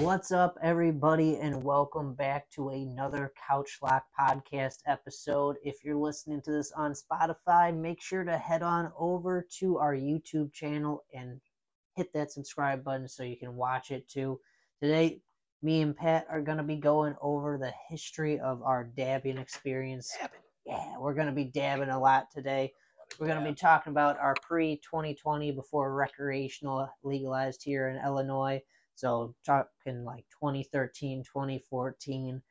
What's up, everybody, and welcome back to another Couch Lock podcast episode. If you're listening to this on Spotify, make sure to head on over to our YouTube channel and hit that subscribe button so you can watch it too. Today, me and Pat are going to be going over the history of our dabbing experience. Dabbing. Yeah, we're going to be dabbing a lot today. We're going to be talking about our pre 2020 before recreational legalized here in Illinois. So, talking like 2013, 2014.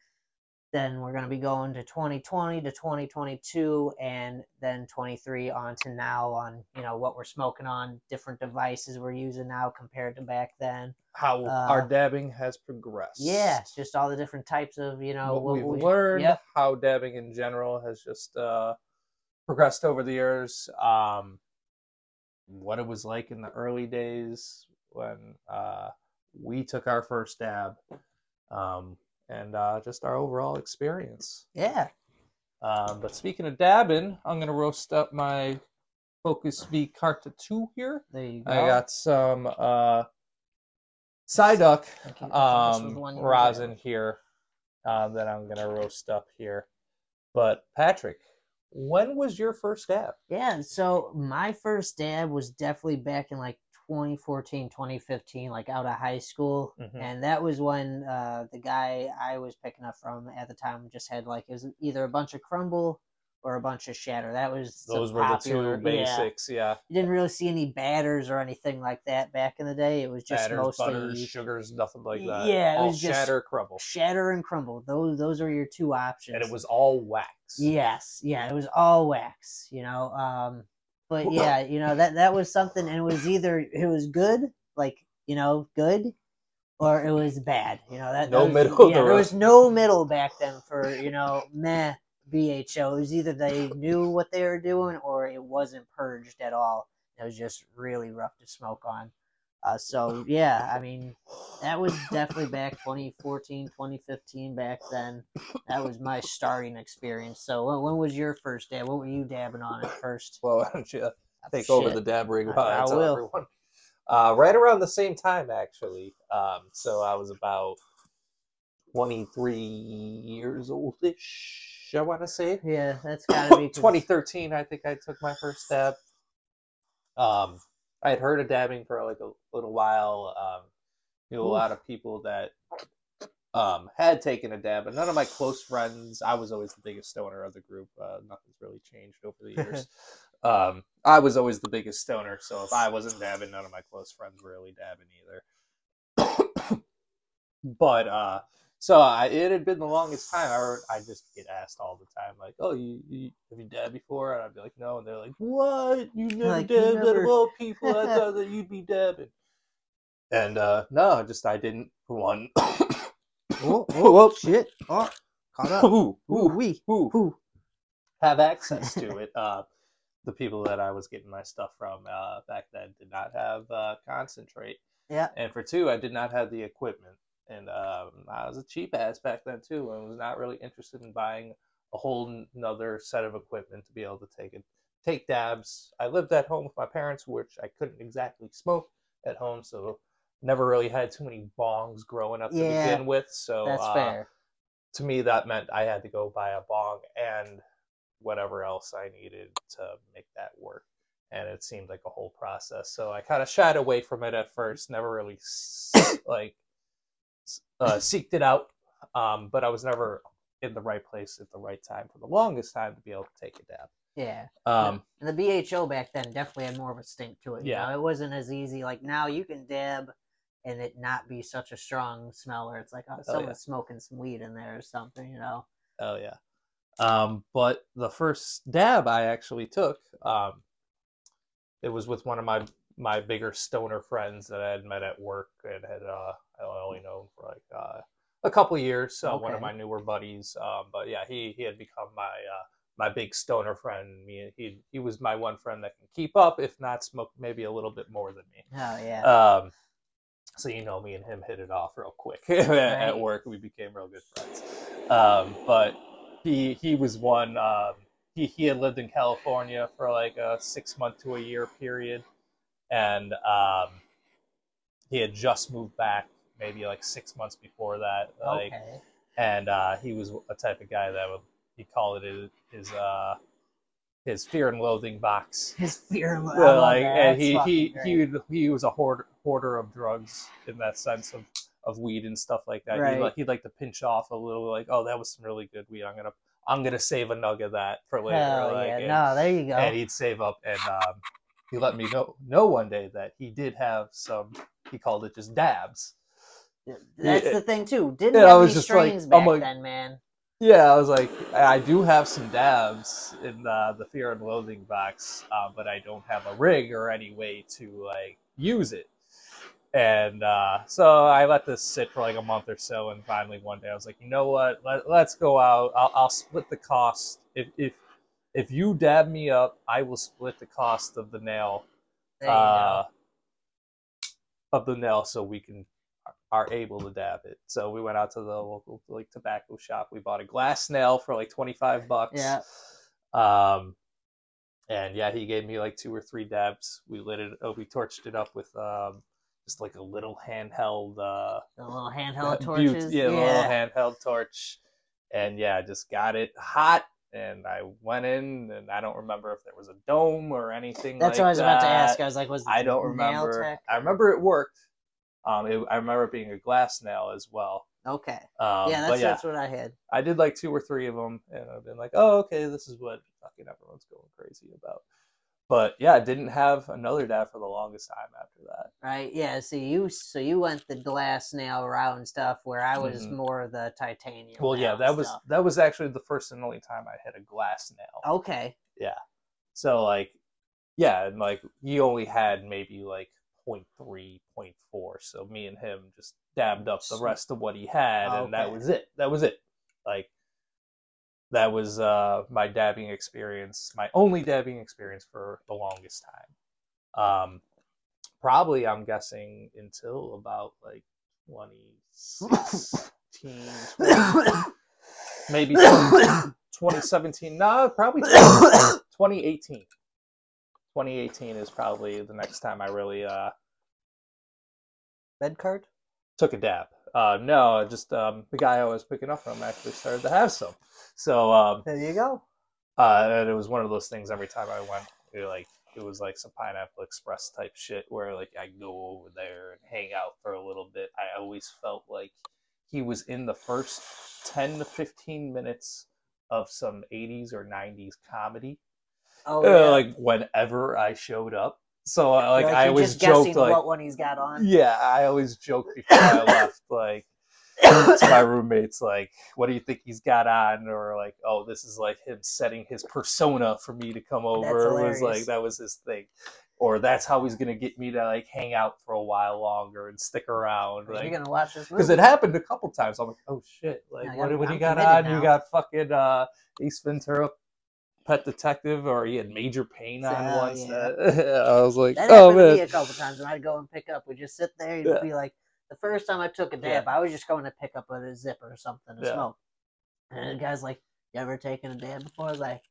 Then we're going to be going to 2020 to 2022 and then 23 on to now on, you know, what we're smoking on, different devices we're using now compared to back then. how Uh, our dabbing has progressed. Yeah, just all the different types of, you know, what, we've we- learned, Yep. how dabbing in general has just uh, progressed over the years. Um, what it was like in the early days when uh, we took our first dab, um, and uh, just our overall experience. Yeah. Um, but speaking of dabbing, I'm gonna roast up my Focus V Carta 2 here. There you go. I got some uh, Psyduck I keep thinking this was um, the one you were rosin here um, that I'm gonna roast up here. But Patrick, when was your first dab? Yeah, so my first dab was definitely back in like 2014, 2015, like out of high school. Mhm. And that was when uh, the guy I was picking up from at the time just had like, it was either a bunch of crumble or a bunch of shatter. That was Those were popular, the two basics, yeah. You didn't really see any batters or anything like that back in the day. It was just Batters, mostly butters, sugars, nothing like that. Yeah, it all was just- shatter, crumble, shatter and crumble. Those those are your two options. and it was all wax. Yes, yeah, it was all wax, you know. Um, but yeah, you know that that was something, and it was either it was good, like you know, good, or it was bad. You know that No was- middle Yeah, there was no middle back then for you know meh BHO. It was either they knew what they were doing, or it wasn't purged at all. It was just really rough to smoke on. Uh, so yeah, I mean, that was definitely back 2014, 2015. Back then, that was my starting experience. So when, when was your first dab? What were you dabbing on at first? Well, why don't you take over the dab rig I- while I, I tell will. everyone? Uh, right around the same time, actually. Um, so I was about 23 years oldish, I want to say. Yeah, that's gotta be 'cause- 2013, I think I took my first dab. Um, I had heard of dabbing for like a little while. Um, knew a lot of people that um, had taken a dab, but none of my close friends. I was always the biggest stoner of the group. Uh, nothing's really changed over the years. um, I was always the biggest stoner, so if I wasn't dabbing, none of my close friends were really dabbing either. but uh, so I, it had been the longest time. I, I just get asked all the time, like, "Oh, you, you have you dabbed before?" And I'd be like, "No," and they're like, "What? You never Like, dabbed never- at all, people? I thought that you'd be dabbing." And uh, no, just I didn't. For one, Oh, Whoop. shit! Oh, caught up. Ooh, ooh, wee. ooh, Ooh. have access to it. Uh, the people that I was getting my stuff from uh, back then did not have uh, concentrate, Yeah. and for two, I did not have the equipment, and um, I was a cheap ass back then too, and was not really interested in buying a whole another set of equipment to be able to take it, take dabs. I lived at home with my parents, which I couldn't exactly smoke at home, so never really had too many bongs growing up to Yeah, begin with. So That's uh, fair. to me that meant I had to go buy a bong and whatever else I needed to make that work. And it seemed like a whole process. So I kind of shied away from it at first, never really like uh, seeked it out. Um, but I was never in the right place at the right time for the longest time to be able to take a dab. Yeah. Um, And the BHO back then definitely had more of a stink to it. you Yeah. know? It wasn't as easy. Like now you can dab and it not be such a strong smell where it's like, oh, yeah. someone's smoking some weed in there or something, you know? Oh yeah. Um, but the first dab I actually took, um, it was with one of my my bigger stoner friends that I had met at work and had uh, I only known for like uh, a couple years. So one of my newer buddies. Um, but yeah, he he had become my uh, my big stoner friend. Me, he he was my one friend that can keep up, if not smoke maybe a little bit more than me. Oh yeah. Um, so you know, me and him hit it off real quick at, Right. at work. We became real good friends. Um, but he he was one. Um, he he had lived in California for like a six month to a year period. and um, he had just moved back maybe like six months before that. Like, okay. and uh, he was a type of guy that would he called it his uh, his fear and loathing box. His fear. Well, love like, and he he great. he would, he was a hoarder hoarder of drugs in that sense of of weed and stuff like that. He'd, Right. like, he'd like to pinch off a little, like, oh, that was some really good weed. I'm gonna I'm gonna save a nug of that for later. Hell like, yeah! and, No, there you go. and he'd save up and um, he let me know know one day that he did have some. He called it just dabs. That's Yeah. the thing too. Didn't Yeah, I have was any just like- back like- then, man. Yeah, I was like, I do have some dabs in uh, the Fear and Loathing box, uh, but I don't have a rig or any way to like use it. And uh, so I let this sit for like a month or so, and finally one day I was like, you know what? Let, let's go out. I'll, I'll split the cost. If if if you dab me up, I will split the cost of the nail uh, of the nail so we can are able to dab it. So we went out to the local like tobacco shop. We bought a glass nail for like twenty five bucks. Yeah. Um, and yeah, he gave me like two or three dabs. We lit it. Oh, we torched it up with um, just like a little handheld uh, The little handheld torches. yeah, a little handheld torch. And yeah, just got it hot. And I went in, and I don't remember if there was a dome or anything. That's like what I was about to ask. I was like, was I don't nail remember. tech I remember it worked. Um, it, I remember being a glass nail as well. Okay. Um, yeah, that's yeah, that's what I had. I did like two or three of them, and I've been like, oh, okay, this is what fucking everyone's going crazy about. But yeah, I didn't have another dad for the longest time after that. Right. Yeah. So you so you went the glass nail round stuff where I was Mhm. more of the titanium. Well, yeah, that was that was actually the first and only time I hit a glass nail. okay. Yeah. So like, yeah, and like you only had maybe like 0.3, 0.4. So me and him just dabbed up the rest of what he had, and that was it. That was it. Like that was uh, my dabbing experience, my only dabbing experience for the longest time. Um, probably, I'm guessing until about like 2016, 20 maybe 20 2017. No, probably 2018. 2018 is probably the next time I really uh, Bed card. took a dab. Uh, no, just um, the guy I was picking up from actually started to have some. So um, There you go. uh, and it was one of those things every time I went, it, like it was like some Pineapple Express type shit where like I go over there and hang out for a little bit. I always felt like he was in the first 10 to 15 minutes of some 80s or 90s comedy. Oh, Uh, yeah. like whenever I showed up. So uh, like, You're I always joked like what one he's got on. yeah, I always joke before I left, like to my roommates, like, what do you think he's got on? Or like, oh, this is like him setting his persona for me to come over. It was like that was his thing. Or that's how he's gonna get me to like hang out for a while longer and stick around. You're gonna watch this because it happened a couple times. I'm like, oh shit! Like, Yeah, what, I'm- what do you got on? You got fucking uh, Ace Ventura, Pet Detective, or he had Major Payne on Hell once. yeah. That, I was like, That oh happened to me a couple times when I'd go and pick up. We just sit there. You'd Yeah. be like, the first time I took a dab, I was just going to pick up a zipper or something to Yeah. smoke. And the guy's like, "You ever taken a dab before?" I was like,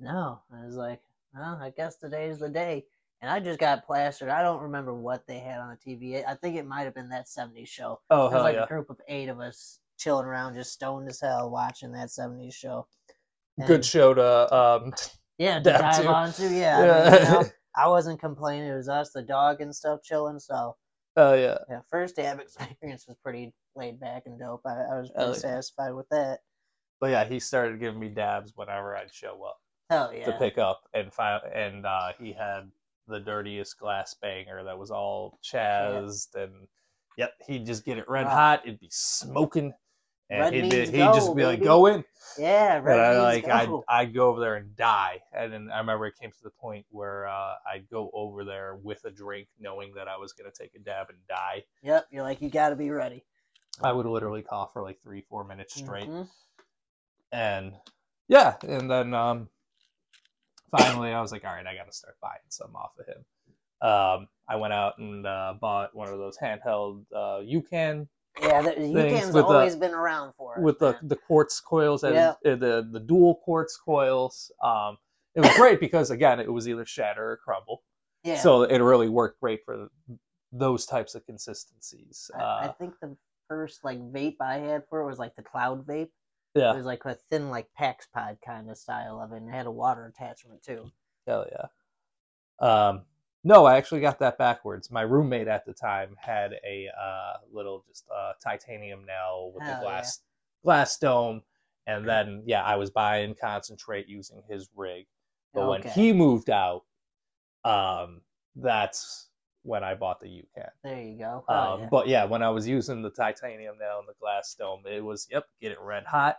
"No." I was like, "Well, I guess today's the day." And I just got plastered. I don't remember what they had on the TV. I think it might have been that '70s show. oh There was like yeah, a group of eight of us chilling around, just stoned as hell, watching that '70s show. Good show to um, Yeah, to dive to. on to. Yeah, I, mean, you know, I wasn't complaining. It was us, the dog, and stuff chilling. So oh yeah. yeah, first dab experience was pretty laid back and dope. I, I was pretty yeah. satisfied with that. But yeah, he started giving me dabs whenever I'd show up Hell yeah. to pick up, and fi- and uh, he had the dirtiest glass banger that was all chazzed, and yep, he'd just get it red Wow. hot. It'd be smoking, and Red he'd, be, he'd go, just be like, "Go in," Yeah, red and I like I'd, go. I'd go over there and die. And then I remember it came to the point where uh, I'd go over there with a drink, knowing that I was gonna take a dab and die. Yep, you're like, you got to be ready. I would literally cough for like three, four minutes straight. Mhm. and yeah, and then um, finally I was like, all right, I got to start buying some off of him. Um, I went out and uh, bought one of those handheld uh, Yocan Yeah, the, Yocan's with the- always been around for it, with the man. the quartz coils and Yeah. uh, the the dual quartz coils. Um, it was great because again, it was either shatter or crumble. Yeah. So it really worked great for those types of consistencies. I, I Uh, think the first like vape I had for it was like the cloud vape. yeah, It was like a thin like Pax Pod kind of style of it, and it had a water attachment too. hell yeah. Um, no, I actually got that backwards. My roommate at the time had a uh, little just uh, titanium nail with Hell the yeah. glass glass dome, and then yeah, I was buying concentrate using his rig. But when he moved out, um, that's when I bought the Yocan. There you go. Oh, Um, yeah. But yeah, when I was using the titanium nail and the glass dome, it was yep, get it red hot.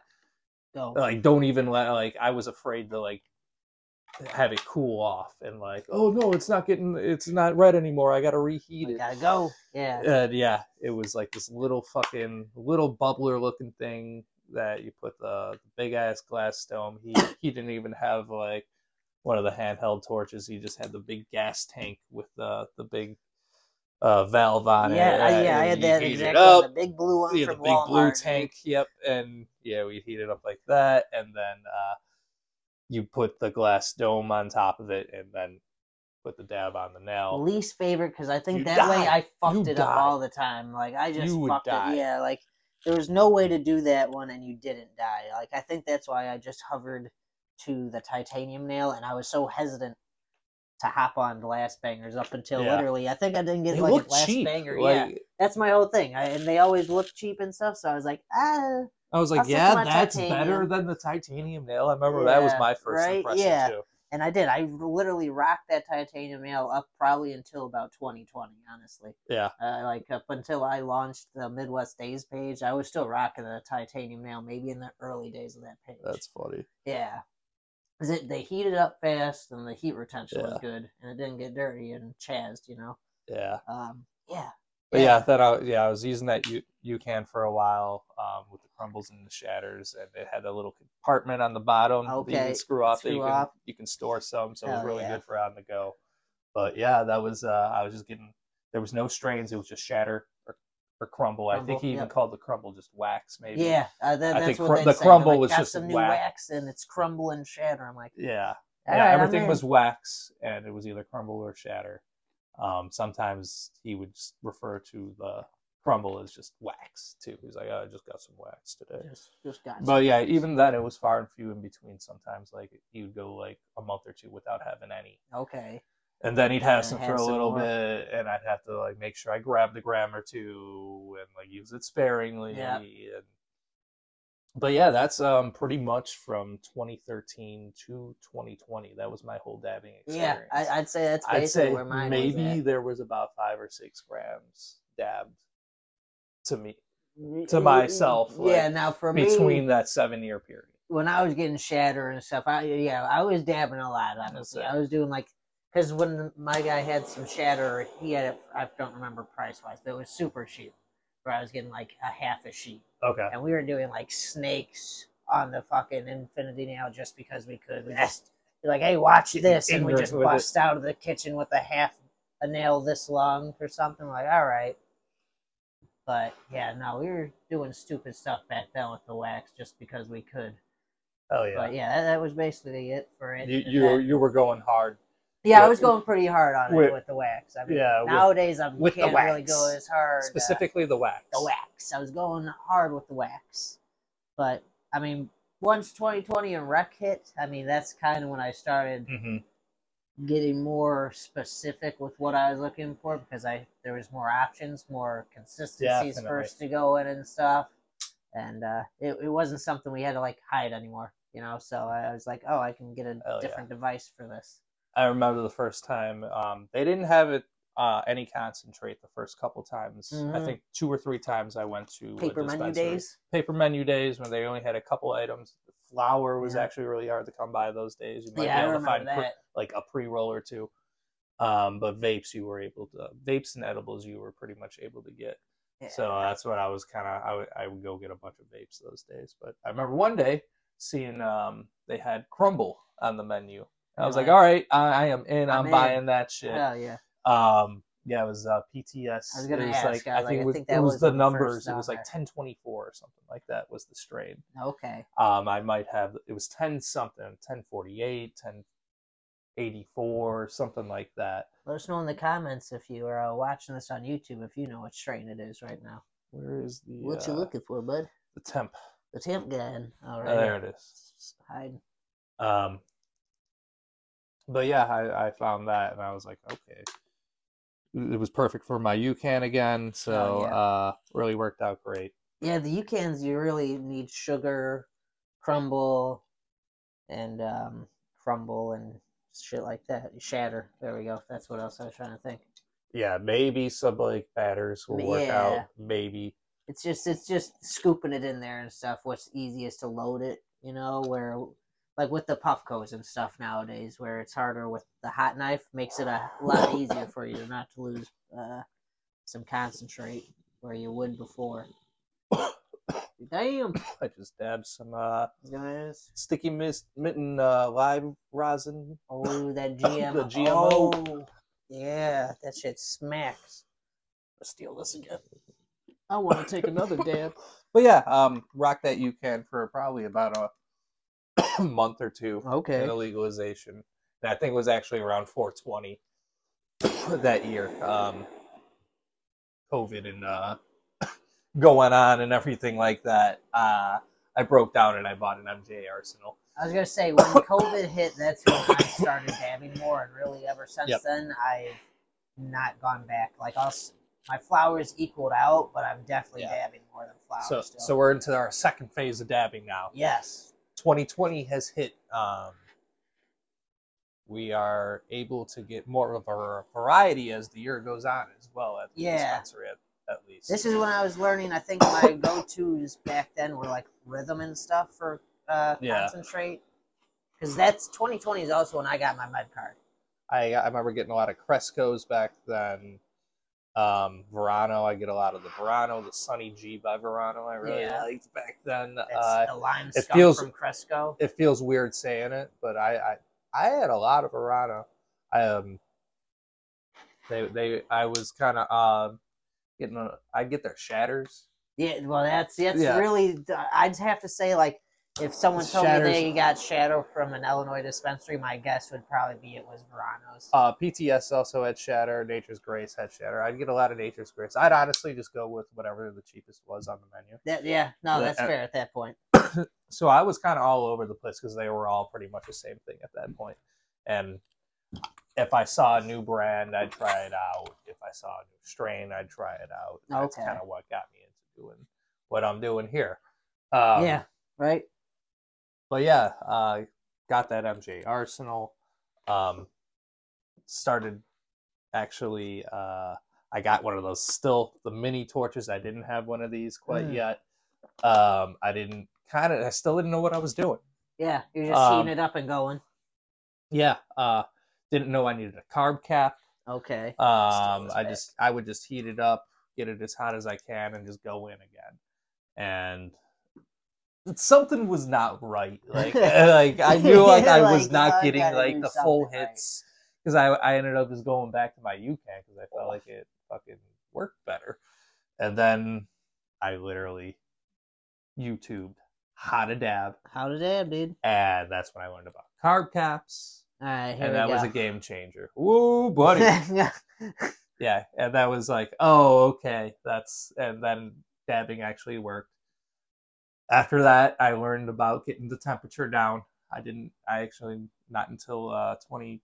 Like don't even let like I was afraid to like have it cool off and like oh no, it's not getting it's not red anymore. I got to reheat it. gotta go. Yeah. And yeah, it was like this little fucking little bubbler looking thing that you put the, the big ass glass dome. He he didn't even have like one of the handheld torches. He just had the big gas tank with the the big uh, valve on it. Yeah, I, and yeah, I had that it exactly. up. The big blue one Yeah, the big Walmart. blue tank. Yep, and yeah, we heat it up like that, and then uh, you put the glass dome on top of it, and then put the dab on the nail. Least favorite because I think You that way. I fucked You it up all the time. Like I just You fucked die. it. Yeah, like there was no way to do that one and you didn't die. Like I think that's why I just hovered to the titanium nail and I was so hesitant to hop on glass bangers up until Yeah. literally I think I didn't get They like a glass cheap. banger. like, yeah, that's my whole thing. I, and they always look cheap and stuff. So I was like, ah, I was like, stick yeah, that's titanium. better than the titanium nail. I remember that was my first right? impression Yeah. too. and I did. I literally rocked that titanium nail up probably until about 2020. Honestly. Yeah, uh, like up until I launched the Midwest Days page, I was still rocking the titanium nail. Maybe in the early days of that page. that's funny. yeah, because it they heated up fast and the heat retention was good and it didn't get dirty and chazzed. You know. Yeah, Um. Yeah. But yeah, then I yeah I was using that U Yocan for a while um, with the crumbles and the shatters, and it had a little compartment on the bottom that you can screw off that you can you can store some, so it was really yeah. good for on the go. But yeah, that was uh, I was just getting there was no strains, it was just shatter or, or crumble. I think he even yep. called the crumble just wax, maybe. Yeah. Uh, that, I that's think what cr- the crumble like, was got just some new wax." wax and it's crumble and shatter. I'm like, Yeah. yeah, right, everything was wax, and it was either crumble or shatter. Um, sometimes he would refer to the crumble as just wax too. He's like, oh, I just got some wax today. just just got. But yeah, wax. even then, it was far and few in between. Sometimes, like he would go like a month or two without having any, okay. and then he'd have And some for a some little more. bit, and I'd have to like make sure I grab the gram or two and like use it sparingly. Yeah. And, but yeah, that's um pretty much from 2013 to 2020. That was my whole dabbing Yeah, experience. I, I'd say that's I'd say where mine maybe there was about five or six grams dabbed to me to myself, yeah, like, now for between me, that seven year period. when I was getting shatter and stuff, I yeah, I was dabbing a lot. Honestly. I was doing like because when my guy had some shatter, he had it. I don't remember price wise, but it was super cheap. Where I was getting like a half a sheet, Okay. and we were doing like snakes on the fucking infinity nail just because we could. We just be like, hey, watch this, and we just bust out of the kitchen with a half a nail this long or something. Like, all right. But yeah, no, we were doing stupid stuff back then with the wax just because we could. Oh yeah. But yeah, that, that was basically it for it. You you you were going hard. Yeah, I was going pretty hard on it with- with the wax. I mean, yeah, nowadays I with can't really wax. go as hard. uh, Specifically the wax. the wax. I was going hard with the wax. But I mean, once 2020 and rec hit, I mean that's kind of when I started hmm getting more specific with what I was looking for because I there was more options, more consistencies Definitely. first to go in and stuff, and uh, it it wasn't something we had to like hide anymore, you know. So I was like, oh, I can get a yeah. different device for this. I remember the first time um, they didn't have it uh, any concentrate the first couple times. I Mhm. think two or three times I went to Paper menu days. Paper menu days when they only had a couple items. Flour was Yeah. actually really hard to come by those days. You might Yeah, be able to find pre- like a pre roll or two. Um, but vapes you were able to vapes and edibles you were pretty much able to get. So that's what I was kind of I would would go get a bunch of vapes those days. But I remember one day seeing um they had crumble on the menu. I was You're like, all right, I, I am in. I'm, I'm in. buying that shit. Hell yeah. Um, yeah, it was uh, PTS. I was gonna it was ask, like I like, think I it was, think it was was the numbers. It was like 1024 or something like that was the strain. Okay. Um, I might have it was 10 something, 1048, 10 84, something like that. Let us know in the comments if you are uh, watching this on YouTube if you know what strain it is right now. Where is the What you uh, looking for, bud? the temp? The temp gun. All right. Oh, there it is. Hide. Um, but yeah, I, I found that and I was like, okay, it was perfect for my Yocan again. So Oh, yeah. uh, really worked out great. Yeah, the Yocans you really need sugar, crumble, and um, crumble and shit like that. Shatter. There we go. That's what else I was trying to think. Yeah, maybe some like batters will work Yeah. out. Maybe. It's just it's just scooping it in there and stuff. What's easiest to load it, you know, where like with the Puffcos and stuff nowadays, where it's harder with the hot knife, makes it a lot easier for you not to lose uh, some concentrate where you would before. Damn, I just dabbed some uh, guys. sticky mist mitten uh, lime rosin. Oh, that GMO. The GMO. Oh, yeah, that shit smacks. Let's steal this again. I want to take another dab. But yeah, um, rock that Yocan for probably about a month or two. Okay. the legalization. And I think it was actually around 420 that year. Um, COVID and uh, going on and everything like that. Uh, I broke down and I bought an MJ Arsenal. I was gonna say when COVID hit, that's when I started dabbing more, and really ever since Yep. then, I've not gone back. Like I'll, my flowers equaled out, but I'm definitely Yeah. dabbing more than flowers. So, still. so we're into our second phase of dabbing now. yes, 2020 has hit. Um, we are able to get more of a variety as the year goes on as well at the Yeah. dispensary at, at least. this is when I was learning. I think my go-to's back then were like Rythm and stuff for uh, Yeah. concentrate, because that's 2020 is also when I got my med card. I, I remember getting a lot of Crescos back then. Um, Verano, I get a lot of the Verano, the Sunny G by Verano. I really Yeah. liked back then. Uh, the lime it feels- from Cresco. it feels weird saying it, but I, I I had a lot of Verano. I um they they I was kind of um getting a, I get their shatters. Yeah, well, that's that's Yeah. really. I'd have to say, like, if someone told Shatters- me they got shatter from an Illinois dispensary, my guess would probably be it was Verano's. Uh, PTS also had shatter. Nature's Grace had shatter. I'd get a lot of Nature's Grace. I'd honestly just go with whatever the cheapest was on the menu. That, yeah, no, that's uh, fair at that point. so I was kind of all over the place because they were all pretty much the same thing at that point. And if I saw a new brand, I'd try it out. If I saw a new strain, I'd try it out. That's Okay. kind of what got me into doing what I'm doing here. Um, yeah, right. But yeah, uh, got that MJ Arsenal. Um, started actually. Uh, I got one of those still the mini torches. I didn't have one of these quite Mm. yet. Um, I didn't kind of. I still didn't know what I was doing. Yeah, you're just Um, heating it up and going. Yeah. Uh, didn't know I needed a carb cap. Okay. Um, I just I would just heat it up, get it as hot as I can, and just go in again. And something was not right. Like uh, like I knew like I was Like, not oh, getting like the full hits because I I ended up just going back to my Yocan because I felt like it fucking worked better. And then I literally YouTubed how to dab, How to dab, dude? and that's when I learned about carb caps, All right, and that go. was a game changer. Woo, buddy! yeah and that was like oh okay that's and then dabbing actually worked after that i learned about getting the temperature down i didn't i actually not until uh 20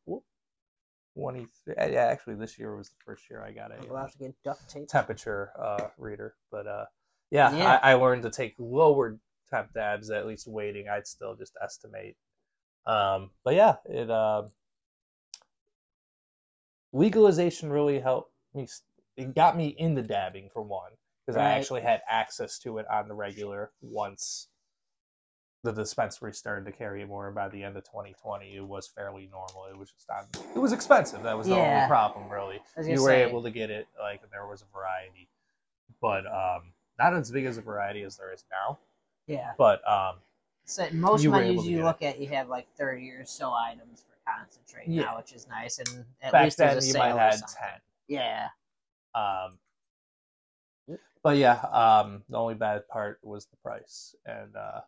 20 yeah actually this year was the first year i got a about to get duct tape. temperature uh reader but uh yeah, Yeah. I, I learned to take lower temp dabs at least waiting i'd still just estimate um but yeah it uh legalization really helped me it got me into dabbing for one because i actually had access to it on the regular once the dispensary started to carry it more and by the end of 2020 it was fairly normal it was just on it was expensive that was the Yeah. only problem really you were say, able to get it like there was a variety but um not as big as a variety as there is now Yeah. but um So most You were able menus you look at, you have like 30 or so items for concentrate Yeah. now, which is nice. And at back least then there's a you might something. 10 Yeah. Um, but yeah, um, the only bad part was the price, and uh,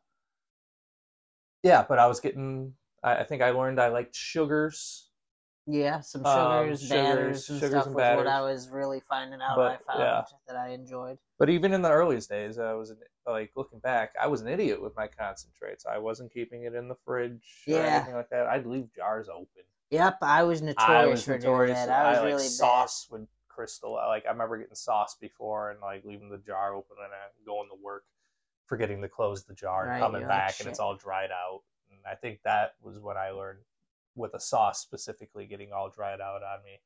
yeah, but I was getting. I, I think I learned I liked sugars Yeah, some Um, sugars, sugars- batters, and sugars stuff and was what. I was really finding out. But, I found yeah. that I enjoyed. But even in the earliest days, I was like looking back, I was an idiot with my concentrates. I wasn't keeping it in the fridge or anything like that. I'd leave jars open. Yep, I was notorious I was for notorious. doing that. I was like really bad. sauce with crystal. I, Like I remember getting sauce before and like leaving the jar open and going to work, forgetting to close the jar and coming you're like, back and it's all dried out. And I think that was when I learned with a sauce specifically getting all dried out on me.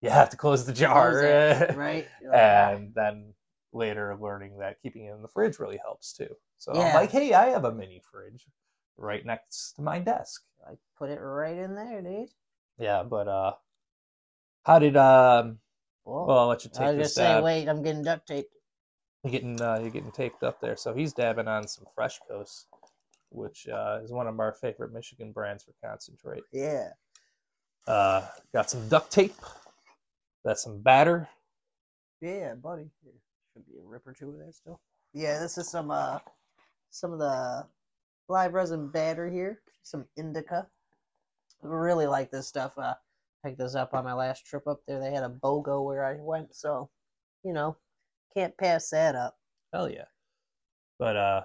You have to close the jar, Close it, right? "Ah." and then later learning that keeping it in the fridge really helps too. So I'm like, hey, I have a mini fridge right next to my desk. I put it right in there, dude. Yeah, but uh, how did um? Whoa. Well, I'll let you I take was gonna say, dab. wait, I'm getting duct taped. You're getting uh, you're getting taped up there. So he's dabbing on some Fresh Coast, which uh, is one of our favorite Michigan brands for concentrate. Yeah. Uh, got some duct tape. That's some batter. Yeah, buddy. Here, should be a rip or two of that still. Yeah, this is some uh some of the live resin batter here. Some indica. I really like this stuff. Uh picked this up on my last trip up there. They had a BOGO where I went, so you know, can't pass that up. Hell yeah. But uh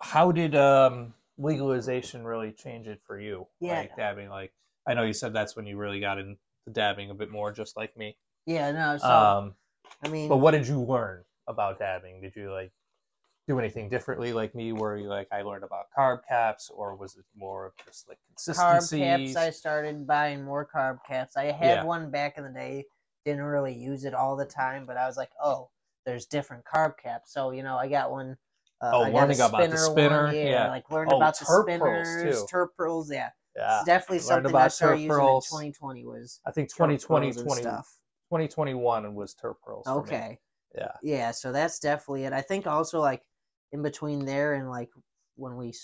how did um legalization really change it for you? Yeah. Like dabbing like I know you said that's when you really got into dabbing a bit more just like me. Yeah, no, so um I mean but what did you learn about dabbing? Did you like do anything differently like me where you like I learned about carb caps or was it more of just like carb caps i started buying more carb caps i had Yeah. one back in the day didn't really use it all the time but i was like oh there's different carb caps so you know i got one uh, Oh, I got learning about the spinner, one, yeah, yeah. like learned Oh, about the spinners pearls yeah yeah. it's definitely something i started using pearls. in 2020 was I think 2020 20, stuff 2021 was terp pearls. okay Yeah. yeah so that's definitely it i think also like in between there and like when we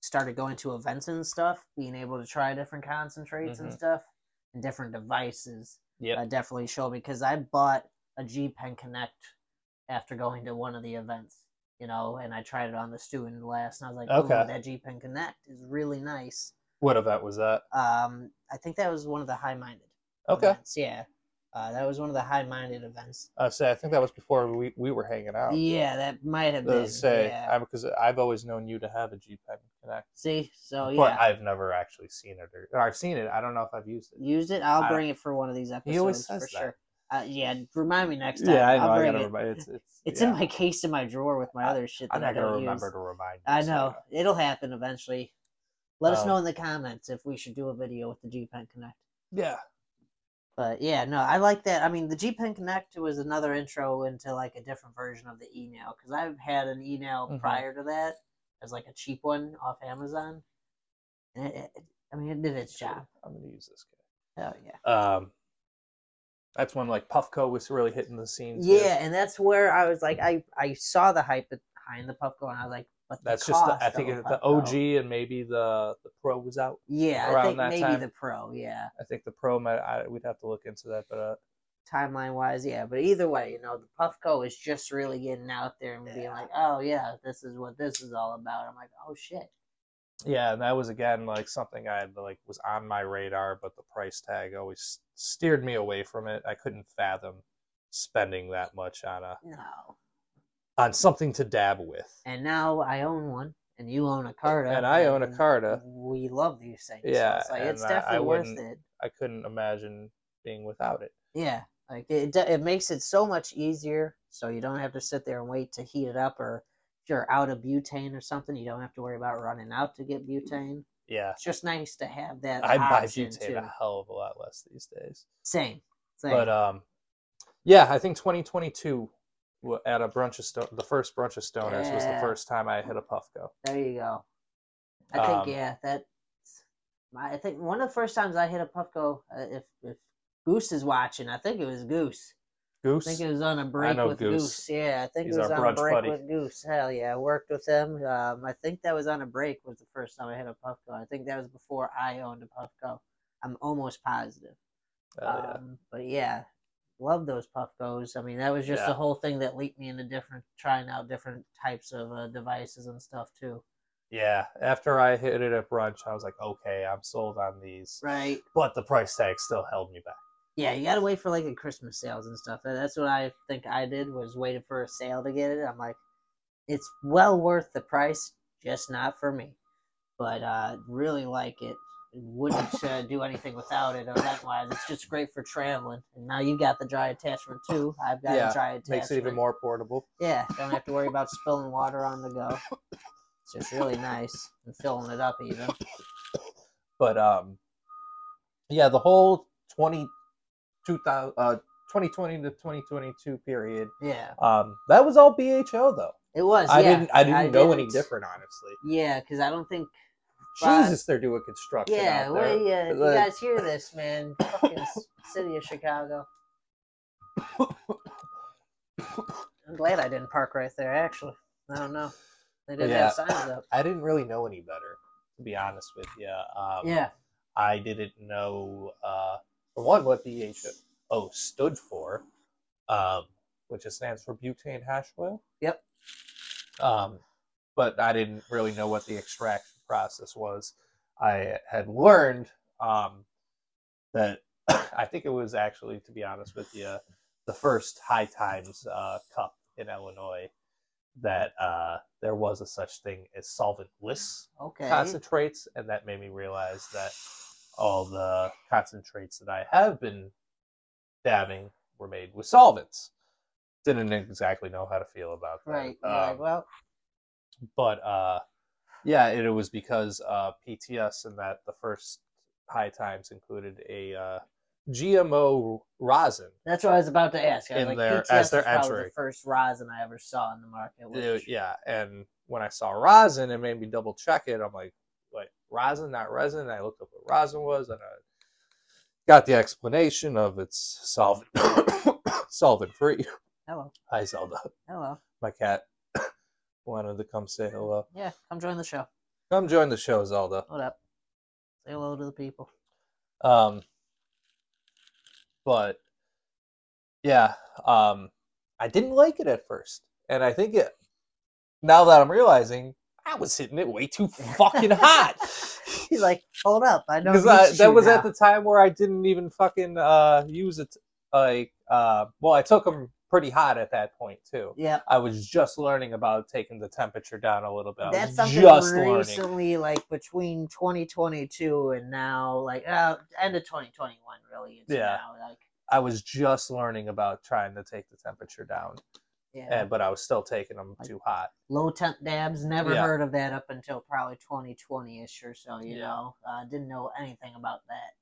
started going to events and stuff being able to try different concentrates and Mhm. stuff and different devices Yep. uh, definitely showed me because i bought a g pen connect after going to one of the events you know and i tried it on the student last and i was like Okay. okay that g pen connect is really nice What event was that? um i think that was one of the high minded Okay. events yeah uh, that was one of the high minded events I say I think that was before we, we were hanging out. yeah that might have I been say yeah. because I've always known you to have a G Pen Connect, See, so yeah, but I've never actually seen it or, or I've seen it. I don't know if I've used it. used it. I'll I- bring it for one of these episodes always for that. sure. Uh, yeah, remind me next time. Yeah, I know. I'll I bring gotta it. remember. It's it's, It's yeah. in my case in my drawer with my I- other shit that I'm not gonna remember use. to remind you. I so, know it'll happen eventually. Let us Um, know in the comments if we should do a video with the G Pen Connect. Yeah. But yeah, no, I like that. I mean, the G Pen Connect was another intro into like a different version of the e-nail because I've had an e-nail Mhm. prior to that as like a cheap one off Amazon, and it, it, I mean, it did its job. I'm gonna use this guy. Oh yeah. Um, that's when like Puffco was really hitting the scene. too. Yeah, and that's where I was like, I I saw the hype behind the Puffco, and I was like, but That's just the, I think the OG and maybe the the Pro was out. Yeah, I think maybe time. the Pro. Yeah, I think the Pro might. I, we'd have to look into that, but uh, timeline wise, yeah. But either way, you know, the Puffco is just really getting out there and being like, oh yeah, this is what this is all about. I'm like, oh shit. yeah, and that was again like something I had like was on my radar, but the price tag always steered me away from it. I couldn't fathom spending that much on a No. On something to dab with. And now I own one, and you own a Carta, And I own a Carta. We love these things. so Yeah, it's like it's and I- I definitely worth it. I couldn't imagine being without it. Yeah, like it, it makes it so much easier. So you don't have to sit there and wait to heat it up, or if you're out of butane or something, you don't have to worry about running out to get butane. Yeah, It's just nice to have that. I buy butane too. a hell of a lot less these days. Same, same. But um, yeah, I think 2022 wa- at a brunch of sto- the first brunch of stoners was the first time I hit a Puffco. there you go. I think Um, yeah, that. I think one of the first times I hit a Puffco, uh, if if Goose is watching, I think it was Goose. Goose. I think it was on a break know with Goose. Goose. Yeah, I think He's it was on a break buddy. with Goose. Hell yeah, I worked with him. Um, I think that was on a break was the first time I hit a Puffco. I think that was before I owned a Puffco. I'm almost positive. Yeah. Um, but yeah, love those Puffcos. I mean, that was just Yeah. the whole thing that leaped me into different, trying out different types of uh, devices and stuff too. Yeah, after I hit it at brunch, I was like, okay, I'm sold on these. Right. But the price tag still held me back. Yeah, you gotta wait for like the Christmas sales and stuff. That's what I think I did was waited for a sale to get it. I'm like, it's well worth the price, just not for me. But uh really like it. Wouldn't uh, do anything without it event wise. It's just great for traveling. And now you got the dry attachment too. I've got Yeah, a dry attachment. Makes it even more portable. Yeah, don't have to worry about spilling water on the go. It's just really nice and filling it up even. But um, yeah, the whole 20, 2000, uh, 2020 to 2022 period, Yeah, um, that was all BHO though. it was. I yeah. didn't I didn't know any didn't- different, honestly. Yeah, because I don't think Jesus, they're doing construction. Yeah, out well, yeah. If you guys hear this, man, fucking city of Chicago. I'm glad I didn't park right there. Actually, I don't know. They didn't Yeah. have signs up. I didn't really know any better, to be honest with you. Um, Yeah, I didn't know, uh, for one, what BHO stood for, um, which stands for butane hash oil. Yep. Um, but I didn't really know what the extraction process was. I had learned um, that I think it was actually, to be honest with you, the first High Times uh, Cup in Illinois that uh, there was a such thing as solventless okay. concentrates, and that made me realize that all the concentrates that I have been dabbing were made with solvents. Didn't exactly know how to feel about that. Right. Um, well, but uh, yeah, it, it was because uh, PTS and that the first high times included a uh, GMO rosin. that's what I was about to ask. I in like, there PTS as they're is the first rosin I ever saw in the market. Which, yeah, and when I saw rosin, it made me double check it. I'm like, wait, rosin, not resin. And I looked up what rosin was, and I got the explanation of it's solvent solvent free. Hello, Hi, Zelda. hello. My cat wanted to come say hello. Yeah, come join the show. Come join the show, Zelda. What up? Say hello to the people. Um, but yeah, um, I didn't like it at first, and I think it. Now that I'm realizing, I was hitting it way too fucking hot. He's like, hold up, I know. Because that was at the time where I didn't even fucking uh, use it. Like, uh, well, I took them pretty hot at that point too. Yeah, I was just learning about taking the temperature down a little bit. I that's something just learning. recently, like between 2022 and now, like uh, end of 2021, really. Yeah. Now, like, I was just learning about trying to take the temperature down, yeah. and but I was still taking them too hot. Low temp dabs. Never Yeah. heard of that up until probably 2020ish or so. You Yeah. know, uh, didn't know anything about that.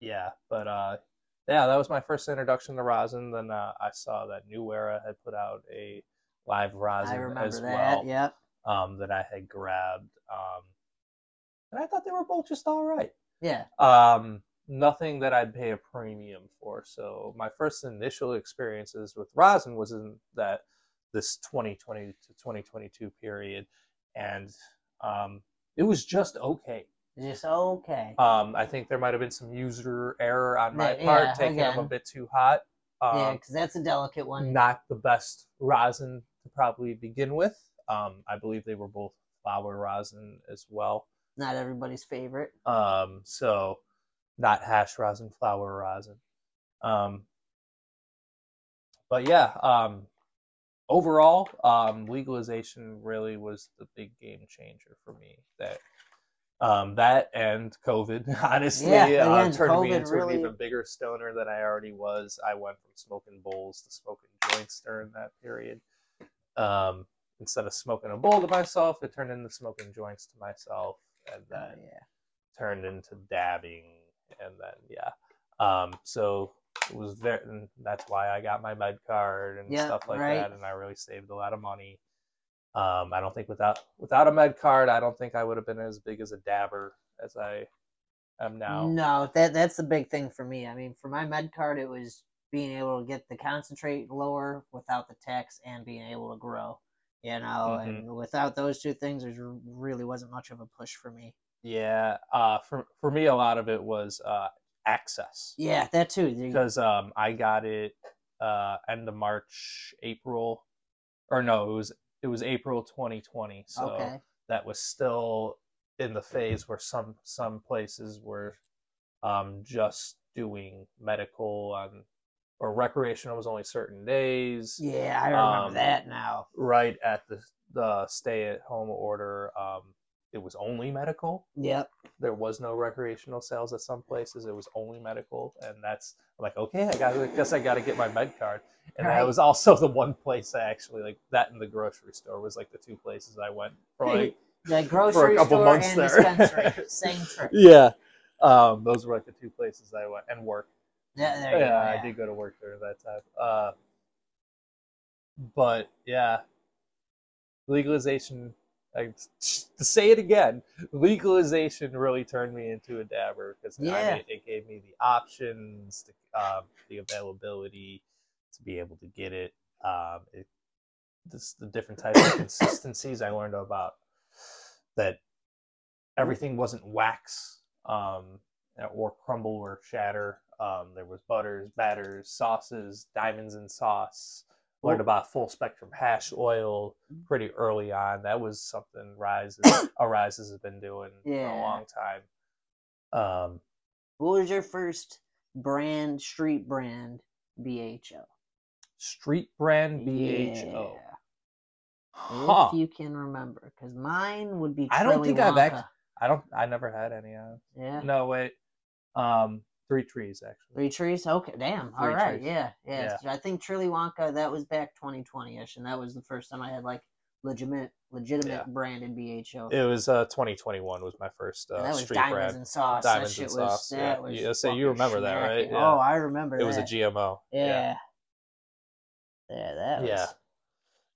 Yeah, but uh, yeah, that was my first introduction to rosin. Then uh, I saw that New Era had put out a live rosin I remember as that. well. Yep. um, that I had grabbed. Um, and I thought they were both just all right. Yeah. Um, nothing that I'd pay a premium for. So my first initial experiences with rosin was in that this 2020 to 2022 period, and um, it was just okay. Just okay. Um, I think there might have been some user error on my Yeah, part, yeah, taking them a bit too hot. Um, yeah, because that's a delicate one. not the best rosin to probably begin with. Um, I believe they were both flower rosin as well. Not everybody's favorite. Um, so not hash rosin, flower rosin. Um, but yeah, um, overall, um, legalization really was the big game changer for me. That um, that and COVID, honestly, Yeah, uh, turned me into really- an even bigger stoner than I already was. I went from smoking bowls to smoking joints during that period. Um, instead of smoking a bowl to myself, it turned into smoking joints to myself, and Oh, then yeah. turned into dabbing, and then yeah. Um, so it was there, and That's why I got my med card and Yeah, stuff like right. that, and I really saved a lot of money. Um, I don't think without without a med card, I don't think I would have been as big as a dabber as I am now. No, that that's the big thing for me. I mean, for my med card, it was being able to get the concentrate lower without the tax and being able to grow. You know, Mhm. and without those two things, there really wasn't much of a push for me. Yeah, uh, for for me, a lot of it was uh, access. Yeah, that too. Because um, I got it uh, end of March, April, or no, it was it was April 2020. So okay. that was still in the phase where some some places were um, just doing medical on or recreational was only certain days. Yeah, I remember Um, that now. Right at the the stay at home order, um, it was only medical. Yep. There was no recreational sales at some places. It was only medical, and that's I'm like okay. I got. I guess I got to get my med card. And Right. that was also the one place I actually like. That in the grocery store was like the two places I went for like The grocery couple store months and there. dispensary. Same trip. yeah. Um, those were like the two places I went and work. Yeah, there you yeah, go. I did go to work during that time. Uh, but yeah, legalization. I, to say it again, legalization really turned me into a dabber because Yeah. it gave me the options, the, um, the availability to be able to get it. Um, it this, the different types of consistencies I learned about that everything wasn't wax um, or crumble or shatter. Um, there was butters, batters, sauces, diamonds and sauce. Learned about full spectrum hash oil pretty early on. That was something Rise Arises has been doing for a long time. Um, What was your first brand, street brand BHO? street brand BHO. Yeah. Huh. If you can remember, because mine would be. I don't think I've Wonka. act- I don't. I never had any. Uh, Yeah. no, wait. Um, three trees actually. Three trees. Okay, damn. All Three right. trees. Yeah, yeah. I think Trilly Wonka. That was back 2020ish, and that was the first time I had like legitimate, legitimate Yeah. branded BHO. It was uh 2021 was my first uh, and that was street diamonds brand. and sauce. Diamonds that and shit was. sauce, That yeah. was. Yeah, so you remember that, right? Yeah. Oh, I remember. It was a. GMO. Yeah. Yeah, that was. Yeah.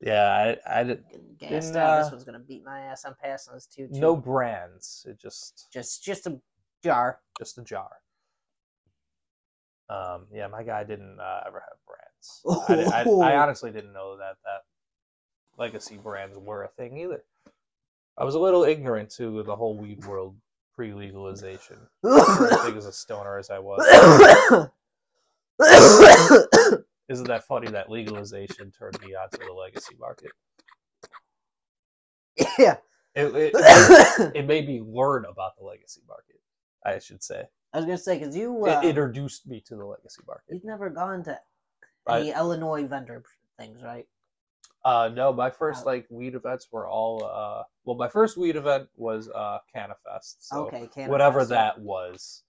Yeah, I, I did Getting gassed Didn't, out. uh, This was gonna beat my ass. I'm passing this too. no brands. It just Just, just a jar. just a jar. Um, yeah, my guy didn't uh, ever have brands. I, I, Oh. I honestly didn't know that that legacy brands were a thing either. I was a little ignorant to the whole weed world pre-legalization. as big as a stoner as I was. Isn't that funny that legalization turned me onto the legacy market? yeah. It, it, it made me learn about the legacy market. I should say was gonna say because you, it uh, introduced me to the legacy market. you've never gone to I- any Illinois vendor things, right? Uh, no, my first like weed events were all. Uh, well, my first weed event was uh, Canifest. So okay, can't whatever that was,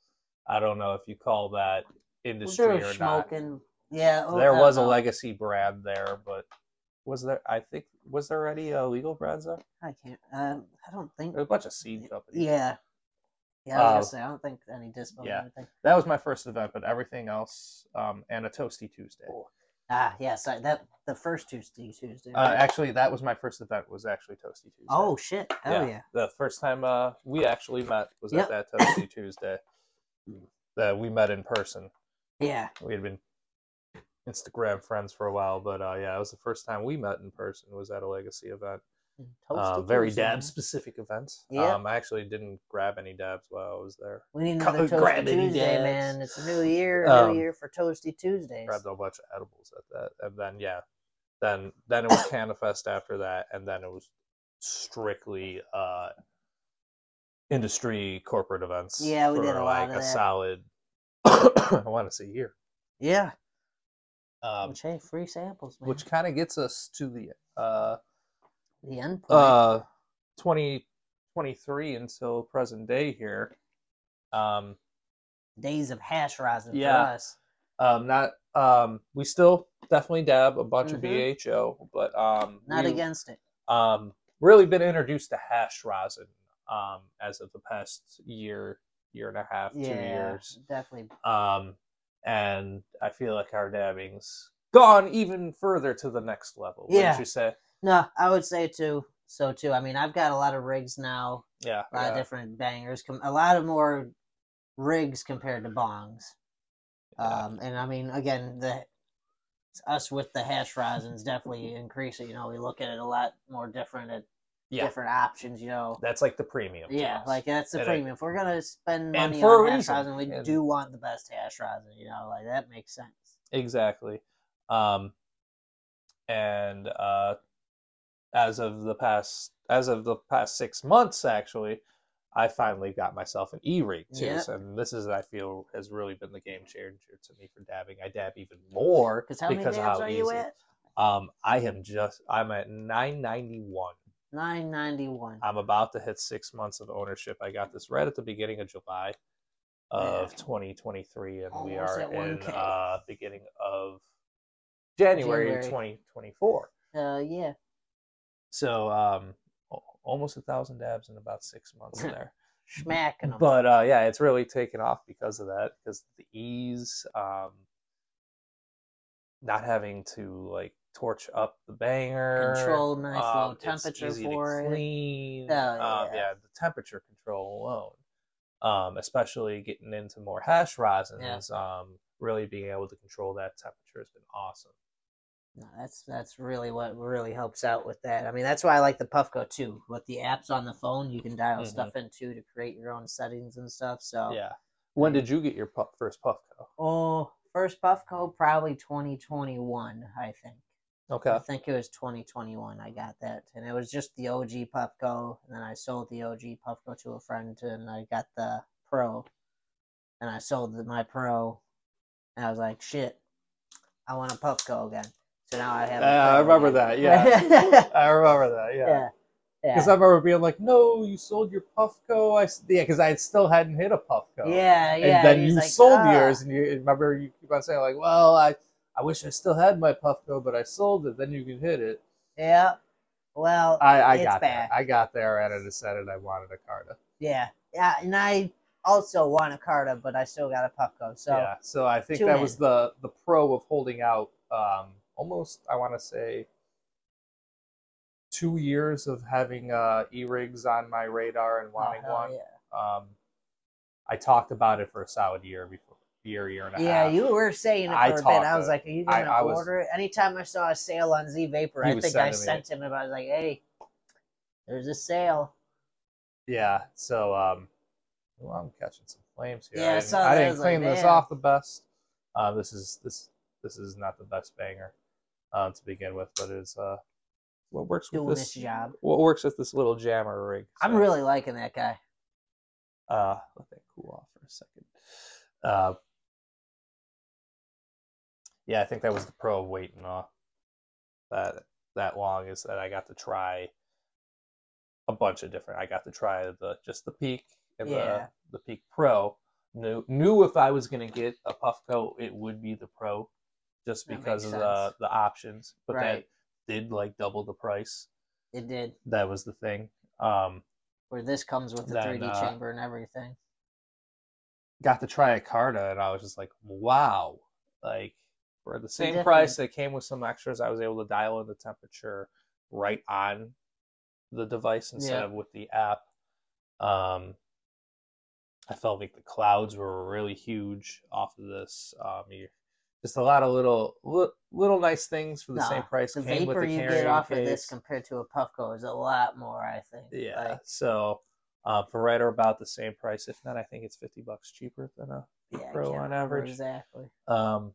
I don't know if you call that industry They're or not. smoking. Yeah, oh, There I was a legacy brand there, but was there? I think was there any uh, legal brands there? I can't. Um, I don't think. There was a bunch of seed companies. Yeah. Yeah, I was gonna say I don't think any dispo yeah. or anything. That was my first event, but everything else, um, and a Toasty Tuesday. Ah, yeah. Sorry, that the first Tuesday, Tuesday. Uh, right? actually, that was my first event. Was actually Toasty Tuesday. oh shit! Hell yeah. The first time uh, we actually met was Yep. at that Toasty Tuesday. That we met in person. Yeah. We had been Instagram friends for a while, but uh, yeah, it was the first time we met in person. Was at a legacy event. Uh, very dab specific events. Yep. Um, I actually didn't grab any dabs while I was there. We need Co- another Toasty grab any Tuesday, dabs. man. It's a new year, a Um, new year for Toasty Tuesdays. Grabbed a bunch of edibles at that, and then yeah, then then it was Canifest after that, and then it was strictly uh, industry corporate events. Yeah, we for, did a lot like of a that. solid. I want to say year. Yeah. Um, Which hey, free samples, man. which kind of gets us to the uh, the end point. uh, 2023 until present day here. Um, Days of hash rising yeah. for us. um, not um, we still definitely dab a bunch of Mhm. BHO, but um, Not we, against it. um, really been introduced to hash rosin um, as of the past year, year and a half, two years. definitely. Um, and I feel like our dabbing's gone even further to the next level. Yeah. Wouldn't you say? No, I would say too. So too. I mean, I've got a lot of rigs now, Yeah. a lot of different bangers, a lot of more rigs compared to bongs. Yeah. Um, and I mean, again, the us with the hash rosins definitely increasing. You know, we look at it a lot more different at Yeah. different options. You know, That's like the premium. yeah, like that's the And it- premium. If we're gonna spend money on hash reason. rosin, we And- do want the best hash rosin. You know, like that makes sense. exactly. Um, and uh, as of the past as of the past six months, actually, I finally got myself an e rig too, Yep. and this is I feel has really been the game changer to me for dabbing. I dab even more Because how because how are you easy. at? Um, I am just I'm at nine ninety one. Nine ninety one. I'm about to hit six months of ownership. I got this right at the beginning of July of Yeah. 2023, and we are at in uh, beginning of January, January. 2024. Uh, yeah. So um, almost a thousand dabs in about six months there. Smacking them. But uh, yeah, it's really taken off because of that. Because the ease, um, not having to like torch up the banger, Control nice low um, it's temperature for it. clean. Oh, um, yeah. yeah, the temperature control alone, um, especially getting into more hash rosins, um, really being able to control that temperature has been awesome. No, that's that's really what really helps out with that. I mean, that's why I like the Puffco too. With the apps on the phone, you can dial Mhm. stuff into to create your own settings and stuff. So, Yeah. When did you get your puff, first Puffco? oh, first Puffco probably 2021, I think. Okay. I think it was 2021 I got that. And it was just the OG Puffco. And then I sold the OG Puffco to a friend and I got the Pro. And I sold the, my Pro. And I was like, shit, I want a Puffco again. So now I have Yeah, I remember that, yeah. I remember that. Yeah. yeah. Because Yeah. I remember being like, "No, you sold your Puffco." I yeah, because I still hadn't hit a Puffco. Yeah, yeah. and then you like, sold "Ah." yours, and you remember you keep on saying like, "Well, I, I wish I still had my Puffco, but I sold it. Then you can hit it." Yeah. Well, I, I got back. there. I got there, and I decided I wanted a Carta. yeah. Yeah. And I also want a Carta, but I still got a Puffco. So, yeah, so I think that in. was the the pro of holding out. Um, almost, I want to say, two years of having uh, e rigs on my radar and oh, wanting hell one. yeah. Um, I talked about it for a solid year before, year, year and a Yeah, half. you were saying it for a bit. I was like, "Are you gonna I was- order it?" Anytime I saw a sale on Z Vapor, I think I sent him. and I was like, "Hey, there's a sale." Yeah, so um, well, I'm catching some flames here. Yeah, I I didn't, I. I didn't was like, clean this off the best. Uh, this is this this is not the best banger uh, to begin with, but it's uh, what works with Doing this, this job. What works with this little jammer rig? I'm really liking that guy. uh, let that cool off for a second. Uh, yeah, I think that was the pro of waiting off that that long is that I got to try a bunch of different. I got to try the just the peak and Yeah. the the peak pro. Knew knew if I was gonna get a Puffco, it would be the pro, just That because of makes the sense. the options. But right. that did like double the price. It did. That was the thing. Um, Where this comes with the Then, 3D uh, chamber and everything. got to try a Carta, and I was just like, wow! Like for the same price, that came with some extras. I was able to dial in the temperature right on the device instead Yeah. of with the app. Um, I felt like the clouds were really huge off of this. Um, you, just a lot of little li- little nice things for the same price. The vapor you get off of this compared to a Puffco is a lot more, I think. Yeah. Like, so uh, for right or about the same price, if not, I think it's fifty bucks cheaper than a yeah, Pro on average. Exactly. um,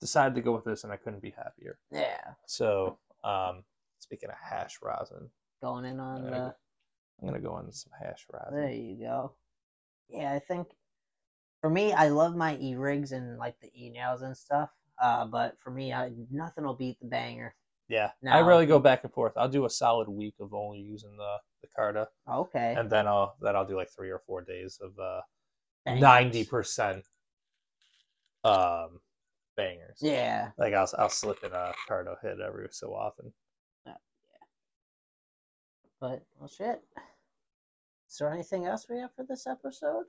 decided to go with this, and I couldn't be happier. Yeah. So, um, speaking of hash rosin, Going in on I'm the. gonna I'm gonna go into some hash rosin. There you go. Yeah, I think for me, I love my e rigs and like the e nails and stuff. Uh, but for me, I, nothing will beat the banger. Yeah, I really go back and forth. I'll do a solid week of only using the the Carta, Okay. and then I'll then I'll do like three or four days of uh ninety percent um bangers. Yeah. like I'll I'll slip in a Carta hit every so often. Yeah. But well, shit. Is there anything else we have for this episode?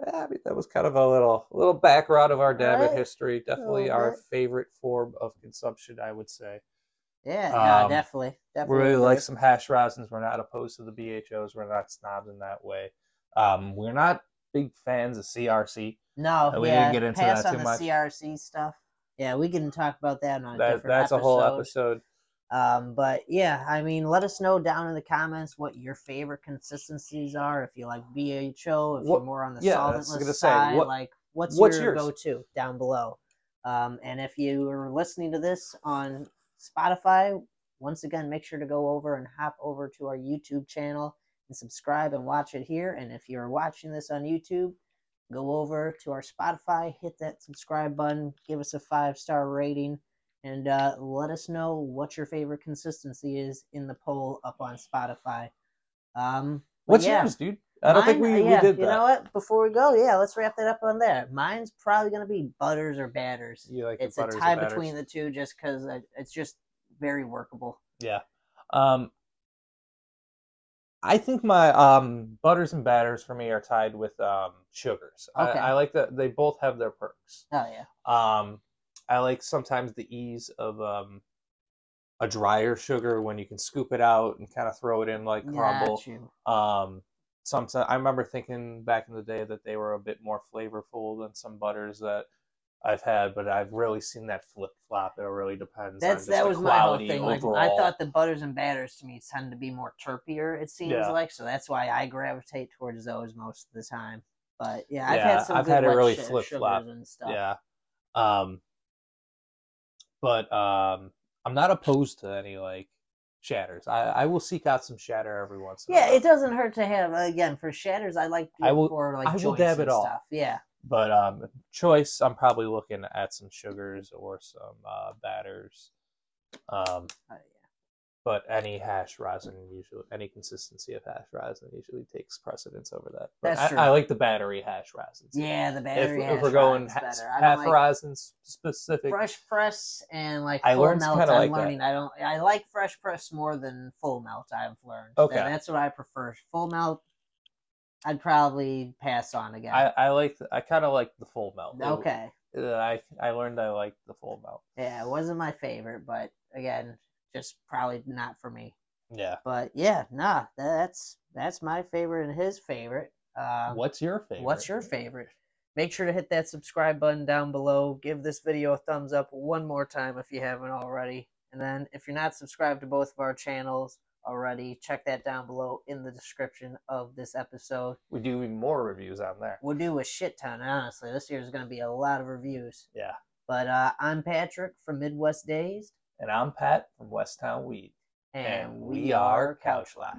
Yeah, I mean that was kind of a little little background of our dabbing Right. history. Definitely our bit. favorite form of consumption, I would say. Yeah, no, Um, definitely, We definitely. really like some hash rosins. We're not opposed to the BHOs. We're not snobs in that way. Um, we're not big fans of CRC. No, Uh, we yeah, didn't get into pass that on too the much. CRC stuff. Yeah, we can talk about that on a That, different that's a whole episode. Um, but yeah, I mean, let us know down in the comments what your favorite consistencies are. If you like BHO, if What- you're more on the yeah, solventless side, what- like what's, what's your yours? go-to down below. Um, and if you are listening to this on Spotify, once again, make sure to go over and hop over to our YouTube channel and subscribe and watch it here. And if you're watching this on YouTube, go over to our Spotify, hit that subscribe button, give us a five star rating, and uh, let us know what your favorite consistency is in the poll up on Spotify. Um, What's yeah, yours, dude? I don't think mine- we, yeah, we did You know what? Before we go, yeah, let's wrap that up on there. Mine's probably gonna be butters or batters. You like It's a tie between the two, just because it's just very workable. Yeah. Um, I think my um, butters and batters for me are tied with um, sugars. Okay. I, I like that they both have their perks. Oh yeah. Um, I like sometimes the ease of um, a drier sugar when you can scoop it out and kind of throw it in like crumble. Um, sometimes I remember thinking back in the day that they were a bit more flavorful than some butters that I've had, but I've really seen that flip flop. It really depends. That's that was my whole thing. Like. I thought the butters and batters to me tend to be more terpier. It seems Yeah. like so that's why I gravitate towards those most of the time. But yeah, I've Yeah, had some. I've good had it really flip-flop. and stuff. Yeah. Um, but um, I'm not opposed to any like shatters. I, I will seek out some shatter every once. In a while. Yeah, while. it doesn't hurt to have again for shatters. I like I will- for like I will joints dab it and all. stuff. Yeah, But um, choice, I'm probably looking at some sugars or some uh, batters. Um, Oh, but any hash rosin usually, any consistency of hash rosin usually takes precedence over that. But That's I, true. I like the battery hash rosins. yeah. The If, battery. if hash we're going ha- half like rosins specific, fresh press and like I full learned melt. I'm like that. learning. I don't. I like fresh press more than full melt. I've learned. Okay. That- that's what I prefer. Full melt. I'd probably pass on again. I, I like the- I kind of like the full melt. Okay. I I learned I liked the full melt. Yeah, it wasn't my favorite, but again, just probably not for me. Yeah. But yeah, nah, that's that's my favorite and his favorite. Um, What's your favorite? What's your favorite? Make sure to hit that subscribe button down below. Give this video a thumbs up one more time if you haven't already. And then if you're not subscribed to both of our channels already, check that down below in the description of this episode. We do even more reviews on there. We'll do a shit ton, honestly. This year's going to be a lot of reviews. Yeah. But uh, I'm Patrick from Midwest Dazed, And I'm Pat from Westtown Weed. and, And we are Couch Locked.